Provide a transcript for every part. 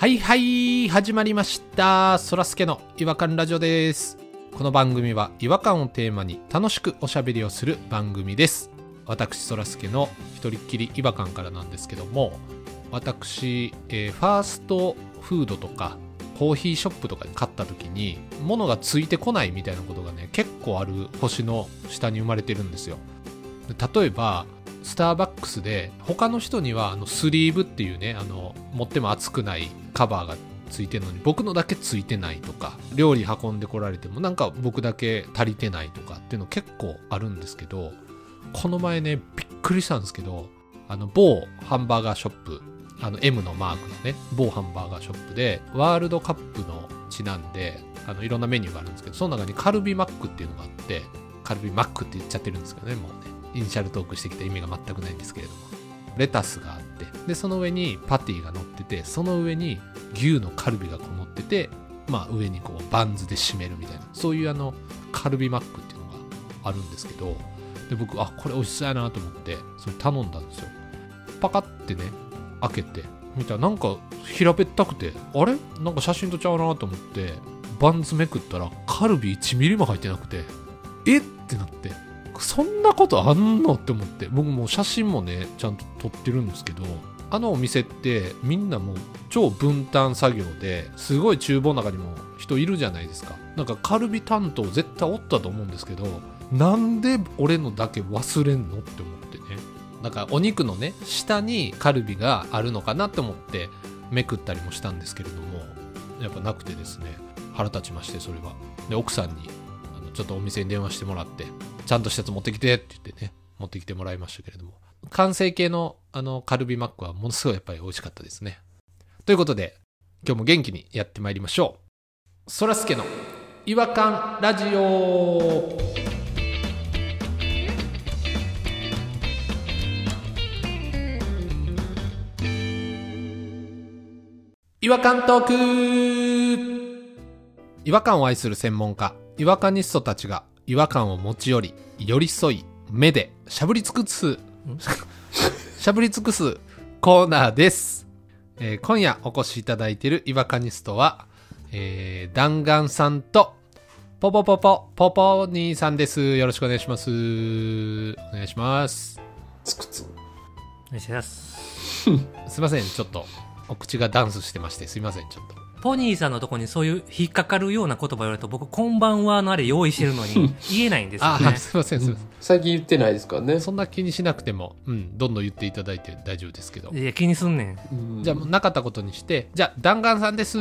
はいはい始まりました。そらすけの違和感ラジオです。この番組は違和感をテーマに楽しくおしゃべりをする番組です。私そらすけの一人っきり違和感からなんですけども私、えーファーストフードとかコーヒーショップとかで買った時に物がついてこないみたいなことがね結構ある星の下に生まれてるんですよ。例えばスターバックスで他の人にはあのスリーブっていうねあの持っても熱くないカバーがついてるのに僕のだけついてないとか料理運んでこられてもなんか僕だけ足りてないとかっていうの結構あるんですけどこの前ねびっくりしたんですけどあの某ハンバーガーショップあの M のマークのね某ハンバーガーショップでワールドカップのちなんであのいろんなメニューがあるんですけどその中にカルビマックっていうのがあってカルビマックって言っちゃってるんですけどねもうね。イニシャルトークしてきた意味が全くないんですけれども。レタスがあってでその上にパティが乗っててその上に牛のカルビがこう乗っててまあ上にこうバンズで締めるみたいなそういうあのカルビマックっていうのがあるんですけどで僕あこれ美味しそうやなと思ってそれ頼んだんですよ。パカってね開けて見たらなんか平べったくてあれ？なんか写真とちゃうなと思ってバンズめくったらカルビ1ミリも入ってなくてえ？ってなって。そんなことあんのって思って僕も写真もねちゃんと撮ってるんですけどあのお店ってみんなもう超分担作業ですごい厨房の中にも人いるじゃないですか。なんかカルビ担当絶対おったと思うんですけどなんで俺のだけ忘れんのって思ってね。なんかお肉のね下にカルビがあるのかなって思ってめくったりもしたんですけれどもやっぱなくてですね。腹立ちましてそれはで奥さんにあのちょっとお店に電話してもらってちゃんとしたやつ持ってきてって言ってね持ってきてもらいましたけれども。完成形のあのカルビマックはものすごいやっぱり美味しかったですね。ということで今日も元気にやってまいりましょう。そらすけの違和感ラジオ。違和感トーク。違和感を愛する専門家違和感ニストたちが違和感を持ち寄り寄り添い目でしゃぶり尽くす しゃぶり尽くすコーナーです、えー今夜お越しいただいている違和感ニストは、えー、弾丸さんとポポポポポポニーさんです。よろしくお願いします。お願いします。つくつお願いします。すいませんちょっとお口がダンスしてましてすいませんちょっとポニーさんのとこにそういう引っかかるような言葉言われると、僕、こんばんはのあれ用意してるのに、言えないんですよあ、ね。すいませんすいません最近言ってないですからね。そんな気にしなくても、うん、どんどん言っていただいて大丈夫ですけど。いや、気にすんねん。うんじゃあ、もうなかったことにして、じゃあ、弾丸さんです。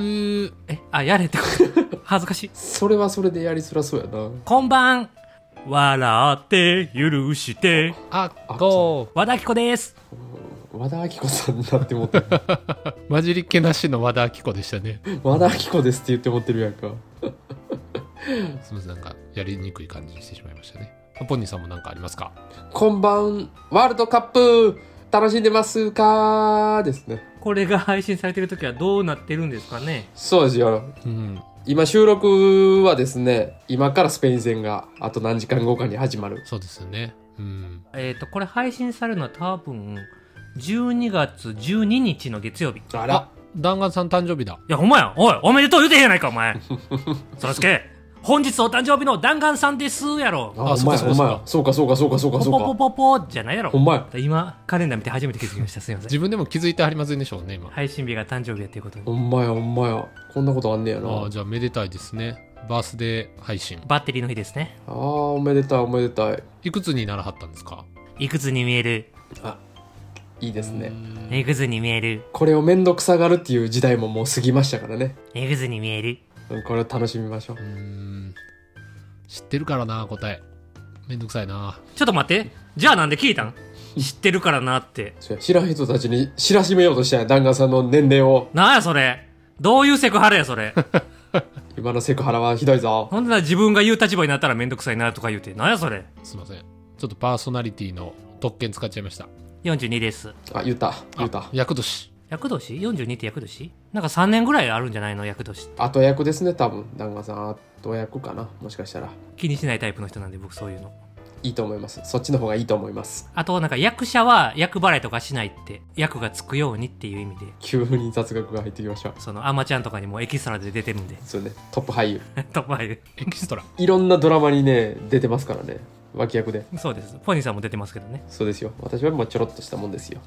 え、あ、やれってこと？恥ずかしい。それはそれでやりづらそうやな。こんばん。笑って、許して、あ、こ和田アキ子です。和田アキ子さんになって思って 混じりっ気なしの和田アキ子でしたね。和田アキ子ですって言って持ってるやんか。すみません、なんか、やりにくい感じにしてしまいましたね。ポニーさんもなんかありますか？こんばん、ワールドカップ楽しんでますか？ですね。これが配信されてる時はどうなってるんですかね？そうですよ。うん。今収録はですね、今からスペイン戦があと何時間後かに始まる。そうですよね。うん。えっ、と、これ配信されるのは多分、12月12日の月曜日。いああ、弾丸さん誕生日だ。や、ほんまや。おい、おめでとう言うてへんやないか、お前。そらすけ、本日お誕生日の弾丸さんですやろ。あ、そうかそうかほんまや。そうか、そうか、そうか、そうか、ポポポそうか。ポポじゃないやろほ。んまや。今、カレンダー見て初めて気づきました。すいません。自分でも気づいてはりませんでしょうね、今。配信日が誕生日やっていうことに。ほんまや、ほんまや。こんなことあんねやな。ああ、あじゃあ、めでたいですね。バースデー配信。バッテリーの日ですね。あー、おめでたい、おめでたい。いくつにならはったんですか？いくつに見える？あ、いいですね。いくつに見えるこれをめんどくさがるっていう時代ももう過ぎましたからね。いくつに見えるうんこれを楽しみましょうう。知ってるからな、答え。めんどくさいな。ちょっと待って。じゃあなんで聞いたん？知ってるからなって。知らん人たちに知らしめようとしたんや、弾丸さんの年齢を。なんやそれ。どういうセクハラやそれ。今のセクハラはひどいぞ。ほんなら自分が言う立場になったらめんどくさいなとか言うて。なんやそれ。すいません。ちょっとパーソナリティの特権使っちゃいました。42です。あ、言った、言った。役年。厄年 ?42 って厄年？なんか3年ぐらいあるんじゃないの？厄年って。後役ですね、多分。弾丸さん、後役かな。もしかしたら。気にしないタイプの人なんで僕そういうの。いいと思いますそっちの方がいいと思いますあとなんか役者は役払いとかしないって役がつくようにっていう意味で急に雑学が入ってきましたそのアマちゃんとかにもエキストラで出てるんでそうねトップ俳優 トップ俳優エキストラいろんなドラマにね出てますからね脇役で。そうです。ポニーさんも出てますけどね。そうですよ。私はもうちょろっとしたもんですよ。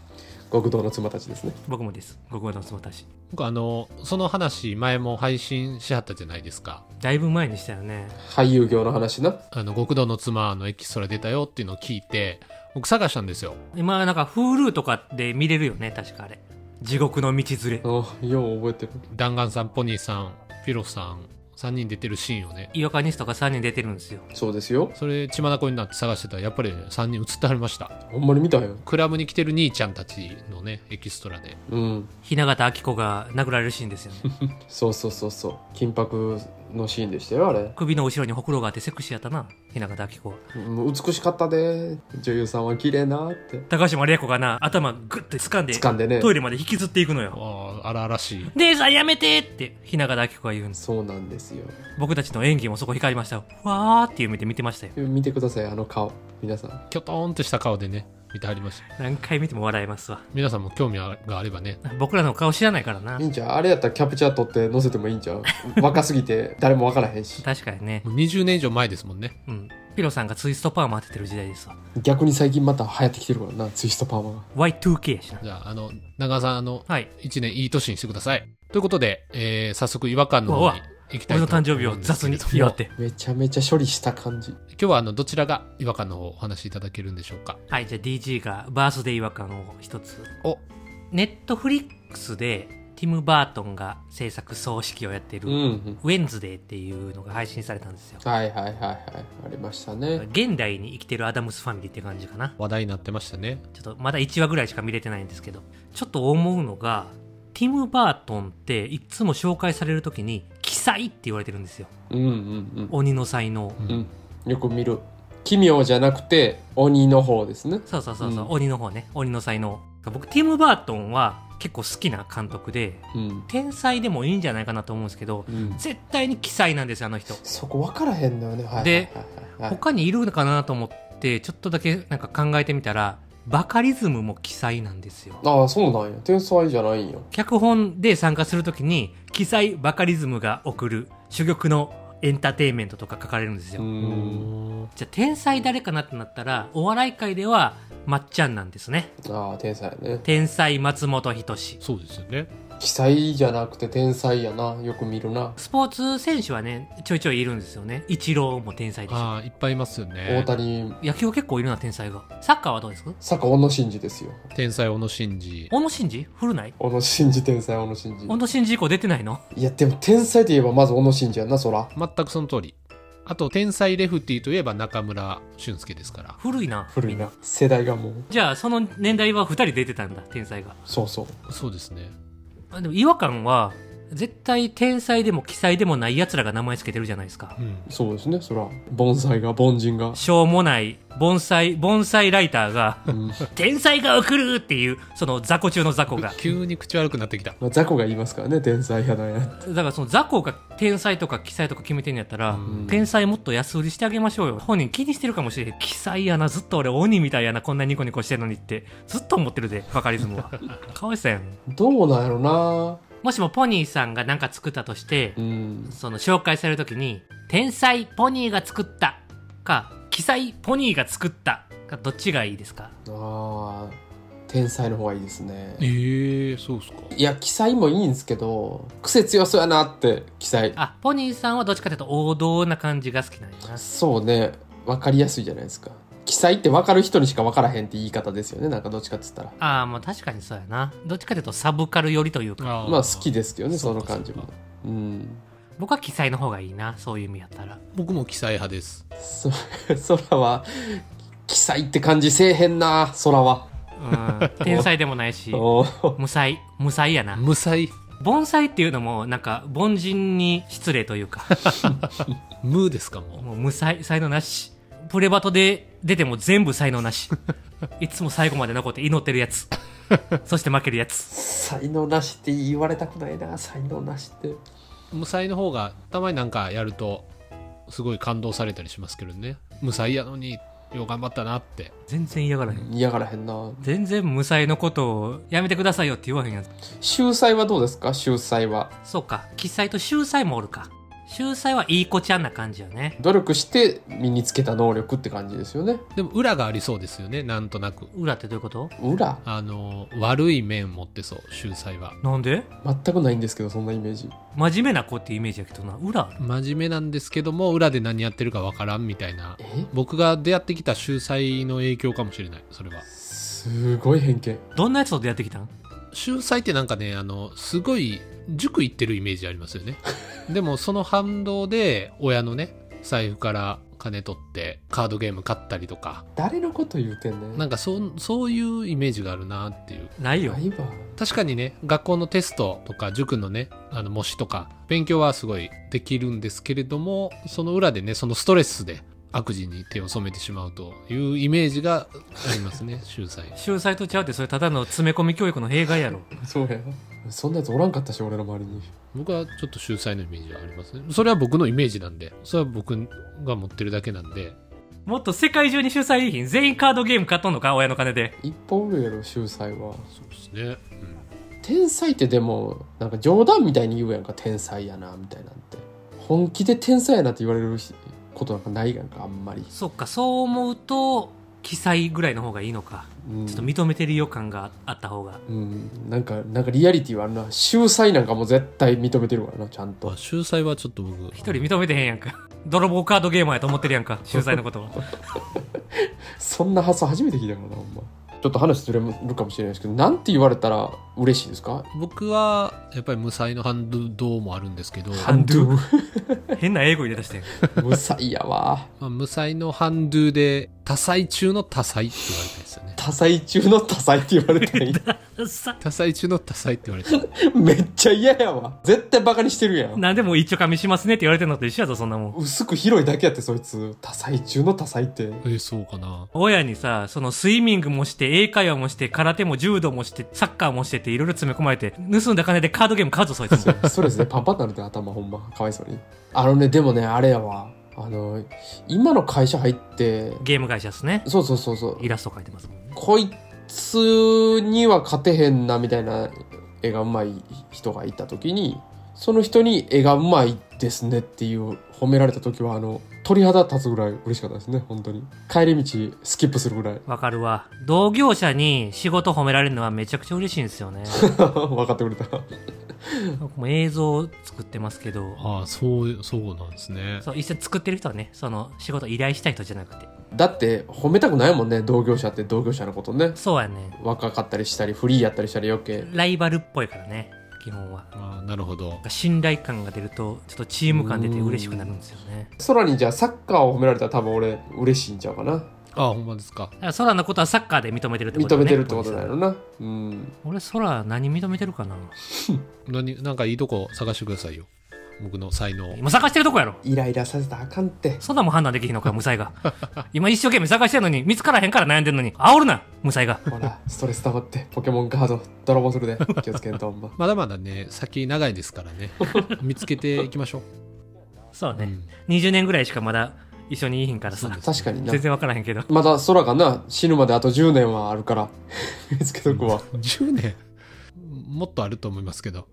極道の妻たちですね。僕もです。極道の妻たち。僕あのその話前も配信しはったじゃないですか。だいぶ前にしたよね。俳優業の話な。あの極道の妻のエキストラ出たよっていうのを聞いて僕探したんですよ。今なんか Hulu とかで見れるよね確かあれ。地獄の道連れ。あよう覚えてる。弾丸さんポニーさんピロさん3人出てるシーンをね。イワカニストが3人出てるんですよ。そうですよ。それ血眼になって探してたらやっぱり3人映ってはりました。ほんまに見たよクラブに来てる兄ちゃんたちのねエキストラで。うん。雛形あき子が殴られるシーンですよね。そうそうそうそう。緊迫のシーンでしたよあれ。首の後ろにほくろがあってセクシーやったな。雛形あき子は。もう美しかったで。女優さんは綺麗なって。高橋真理子がな頭グッて掴んで掴んでね。トイレまで引きずっていくのよ。ああ荒々しい。姉さんやめてって雛形あき子が言うんですそうなんですよ。僕たちの演技もそこ光りました。よわーっていう目で見てましたよ。見てくださいあの顔。皆さん。キョトーンとした顔でね見てはりました何回見ても笑えますわ。皆さんも興味があればね。僕らの顔知らないからな。いいんちゃう？あれやったらキャプチャー撮って載せてもいいんちゃう？若すぎて誰もわからへんし。確かにね。もう20年以上前ですもんね。うん。ピロさんがツイストパーマ当ててる時代ですわ。逆に最近また流行ってきてるからなツイストパーマが Y2K やしな。じゃああの長さんあのはい。1年いい年にしてください。ということで、えー早速違和感の方に行きたい俺との誕生日を雑に祝って。めちゃめちゃ処理した感じ。今日はあのどちらが違和感の方をお話しいただけるんでしょうか？はいじゃあ DG がバースデー違和感を一つ。お。ネットフリックスでティム・バートンが制作総指揮をやってる、うん、うん、ウェンズデーっていうのが配信されたんですよ。はいはいはいはい。ありましたね。現代に生きてるアダムスファミリーって感じかな。話題になってましたね。ちょっとまだ1話ぐらいしか見れてないんですけどちょっと思うのがティム・バートンっていつも紹介される時に奇才って言われてるんですよ。うんうん鬼の才能。うん。うんよく見る。奇妙じゃなくて鬼の方ですね。そうそうそうそう、うん。鬼の方ね。鬼の才能。僕ティム・バートンは結構好きな監督でうん、天才でもいいんじゃないかなと思うんですけどうん、絶対に奇才なんですよあの人。そこ分からへんのよね。はいではい他にいるのかなと思ってちょっとだけなんか考えてみたらバカリズムも奇才なんですよ。ああそうなんや。天才じゃないんや。脚本で参加するときに奇才バカリズムが送る珠玉のエンターテインメントとか書かれるんですよ、うん。じゃあ天才誰かなってなったらお笑い界ではまっちゃんなんですね。ああ天才やね。天才松本人志。そうですよね奇才じゃなくて天才やな。よく見るな。スポーツ選手はねちょいちょいいるんですよね。イチローも天才でしょ。ああいっぱいいますよね。大谷。野球は結構いるな天才が。サッカーはどうですか？サッカー小野伸二ですよ。天才小野伸二。小野伸二？古ない？小野伸二天才小野伸小野伸二以降出てないの？二いやでも天才といえばまず小野伸二やんなそら。全くその通り。あと天才レフティーといえば中村俊輔ですから。古いな。古いな。世代がもう。じゃあその年代は2人出てたんだ天才が。そうそう。そうですね。あでも違和感は絶対天才でも奇才でもない奴らが名前つけてるじゃないですか。うん。そうですね。そら盆栽が凡人が、しょうもない盆栽盆栽ライターがうん。天才が送るっていうその雑魚中の雑魚が。急に口悪くなってきた。まあ、雑魚が言いますからね天才やなんやだからその雑魚が天才とか奇才とか決めてんやったら、うん。天才もっと安売りしてあげましょうよ。本人気にしてるかもしれへん。奇才やなずっと俺鬼みたいやなこんなニコニコしてるのにってずっと思ってるでバカリズムは。かわいそうやん。どうなんやろなもしもポニーさんが何か作ったとして、うん。その紹介されるときに、天才ポニーが作ったか、奇才ポニーが作ったか、どっちがいいですか？あー天才の方がいいですね。ええそうっすか。いや奇才もいいんですけど癖強そうやなって奇才。あ、ポニーさんはどっちかというと王道な感じが好きなんやな。そうね。分かりやすいじゃないですか奇才って分かる人にしか分からへんって言い方ですよね。なんかどっちかっつったら。ああ、まあ確かにそうやな。どっちかというとサブカル寄りというか、まあ好きですけどねその感じも。そうん。僕は奇才の方がいいな、そういう意味やったら。僕も奇才派です。そ 空は奇才って感じせえへんな空は。うん、天才でもないし、無才、無才やな。無才。盆栽っていうのも、なんか、凡人に失礼というか、無ですかももう無才、才能なし。プレバトで出ても全部才能なし。いつも最後まで残って祈ってるやつ。そして負けるやつ。才能なしって言われたくないな才能なしってう無才の方がたまになんかやるとすごい感動されたりしますけどね無才やのによう頑張ったなって全然嫌がらへん。嫌がらへんな。全然無才のことをやめてくださいよって言わへんやつ。秀才はどうですか？秀才は。そうか。記載と秀才もおるか。秀才はいい子ちゃんな感じよね。努力して身につけた能力って感じですよね。でも裏がありそうですよねなんとなく裏ってどういうこと？裏？あの悪い面持ってそう秀才はなんで？全くないんですけど、そんなイメージ。真面目な子ってイメージやけどな。裏？真面目なんですけども裏で何やってるかわからんみたいなえ？僕が出会ってきた秀才の影響かもしれないそれはすごい偏見。どんなやつと出会ってきたん？秀才ってなんかねあのすごい塾行ってるイメージありますよね でもその反動で親のね財布から金取ってカードゲーム買ったりとか誰のこと言うてんねん。なんかそうそういうイメージがあるなっていうないよな。いわ。確かにね学校のテストとか塾のねあの模試とか勉強はすごいできるんですけれどもその裏でねそのストレスで悪事に手を染めてしまうというイメージがありますね 秀才秀才とちゃうってそれただの詰め込み教育の弊害やろ。そうや。そんなやつおらんかったし、俺の周りに。僕はちょっと秀才のイメージはありますねそれは僕のイメージなんでそれは僕が持ってるだけなんでもっと世界中に秀才いいひん全員カードゲーム買っとんのか親の金で。一本上やろ、秀才は。そうですね、天才ってでも、なんか冗談みたいに言うやんか、天才やな、みたいなんて。本気で天才やなって言われることなんかないやんか、あんまり。そっか、そう思うと、記載ぐらいの方がいいのか。うん、ちょっと認めてる予感があった方が。うん、なんか、なんかリアリティはあるな。秀才なんかも絶対認めてるからな、ちゃんとまあ、。秀才はちょっと僕一人認めてへんやんか。泥棒カードゲーマーやと思ってるやんか、秀才のことは。そんな発想初めて聞いたからな、ほんま。ちょっと話ずれるかもしれないですけど、なんて言われたら嬉しいですか？僕はやっぱり無才の反動もあるんですけど、ハンドゥ。変な英語入れ出してん。無才やわ。まあ、無才のハンドゥで多才中の多才って言われたんですよね多才中の多才って言われてない。さ、多才中の多才って言われてるめっちゃ嫌やわ。絶対バカにしてるやん。なんでも一丁噛みしますねって言われてんのと一緒やぞ、そんなもん。薄く広いだけやって、そいつ。多才中の多才って。えそうかな親にさ、そのスイミングもして、英会話もして、空手も柔道もして、サッカーもしてっていろいろ詰め込まれて、盗んだ金でカードゲーム買うぞ、そいつも。ストレスでパンパンになるで、頭ほんま。かわいそうに。あのね、でもね、あれやわ。あの、今の会社入って、ゲーム会社ですね。そうそうそうそう。イラスト描いてますもんね。こいつには勝てへんなみたいな絵がうまい人がいた時にその人に絵がうまいですねっていう褒められた時はあの鳥肌立つぐらい嬉しかったですね本当に帰り道スキップするぐらいわかるわ。同業者に仕事褒められるのはめちゃくちゃ嬉しいんですよね。分かってくれた僕も映像を作ってますけど、ああそうそうなんですねそう、一緒に作ってる人はね、その仕事依頼したい人じゃなくて。だって褒めたくないもんね同業者って同業者のことねそうやね。若かったりしたりフリーやったりしたり余計ライバルっぽいからね、基本は。ああなるほど。信頼感が出ると、ちょっとチーム感出て嬉しくなるんですよね。空にじゃあサッカーを褒められたら多分俺嬉しいんちゃうかな。ああほんまですか。空のことはサッカーで認めてるってことね。認めてるってことなのな。うん。俺空何認めてるかな。何なんかいいとこ探してくださいよ僕の才能今探してるとこやろイライラさせたらあかんってそんなもん判断できひんのか、無才が。今一生懸命探してんのに、見つからへんから悩んでんのに、煽るな、無才が。ほら、ストレス溜まって、ポケモンカード、泥棒するで。気をつけんと、ほんま。まだまだね先長いですからね 見つけていきましょう、そうね。うん20年ぐらいしかまだ一緒にいいひんからさ。確かにな全。然わからへんけど。まだ空がな、死ぬまであと10年はあるから、見つけとくわ。10年？もっとあると思いますけど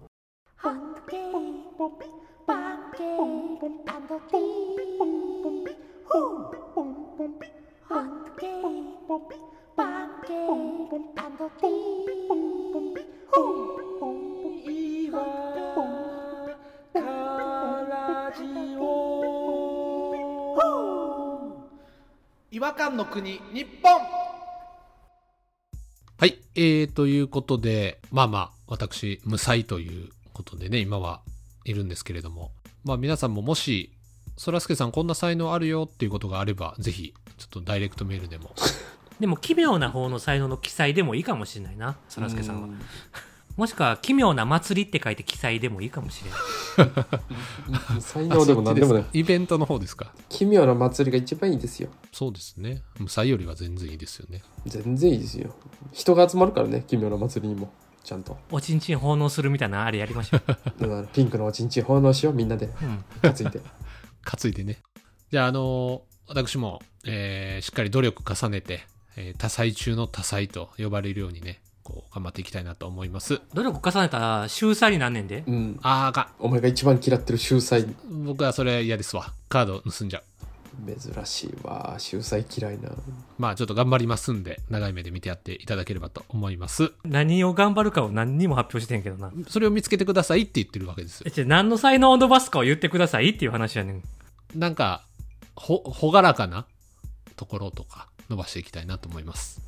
違和感の国日本。はいえー、ということでまあまあ私無才ということでね今はいるんですけれども。まあ皆さんももしそらすけさんこんな才能あるよっていうことがあればぜひちょっとダイレクトメールでも。でも、奇妙な方の才能の記載でもいいかもしれないな、そらすけさんは。う。もしくは、奇妙な祭りって書いて記載でもいいかもしれ ない。才能でも何でもね。イベントの方ですか？奇妙な祭りが一番いいですよ。そうですね無才よりは全然いいですよね全然いいですよ。人が集まるからね、奇妙な祭りにも。ちゃんと。おちんちん奉納するみたいなあれやりましょう。だからピンクのおちんちん奉納しよう、みんなで。うん。担いで。担いでねじゃああの私も、えーしっかり努力重ねて、えー多彩中の多彩と呼ばれるようにね、こう、頑張っていきたいなと思います。努力重ねたら秀才になんねんで？うん。あーあかお前が一番嫌ってる秀才。ん。僕はそれ嫌ですわ。カード盗んじゃう。珍しいわ。秀才嫌いな。まあちょっと頑張りますんで、長い目で見てやっていただければと思います。何を頑張るかを何にも発表してんけどな。それを見つけてくださいって言ってるわけですよえ、。じゃあ何の才能を伸ばすかを言ってくださいっていう話やねん。なんか、ほ、ほがらかなところとか伸ばしていきたいなと思います。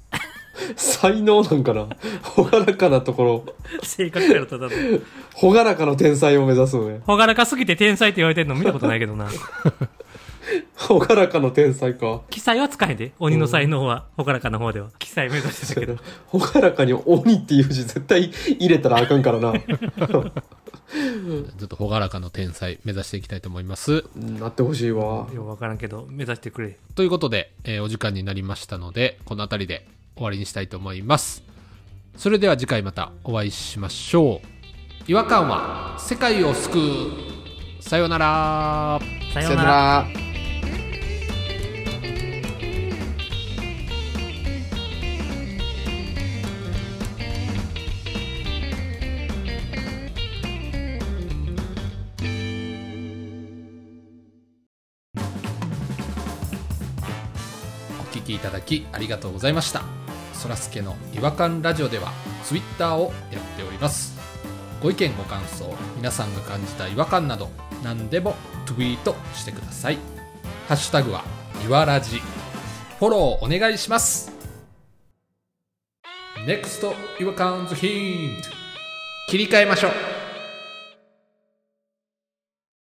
才能なんかな？ほがらかなところ。性格やろ、ただの。ほがらかの天才を目指すのね。ほがらかすぎて天才って言われてんの見たことないけどな。ほがらかの天才か。記載は使えんで。鬼の才能は、ほがらかな方では。記載目指してたけど。ほがらかに鬼っていう字絶対入れたらあかんからな。ずっとほがらかの天才目指していきたいと思います。なってほしいわ。よくわからんけど、目指してくれ。ということで、えーお時間になりましたので、この辺りで終わりにしたいと思います。それでは次回またお会いしましょう。違和感は世界を救う。さようなら。さようなら。ら。お聞きいただきありがとうございましたそらすけの違和感ラジオではツイッターをやっております。ご意見ご感想皆さんが感じた違和感など何でもツイートしてください。ハッシュタグはいわらじフォローお願いします。NEXT 違和感ズヒント。切り替えましょう。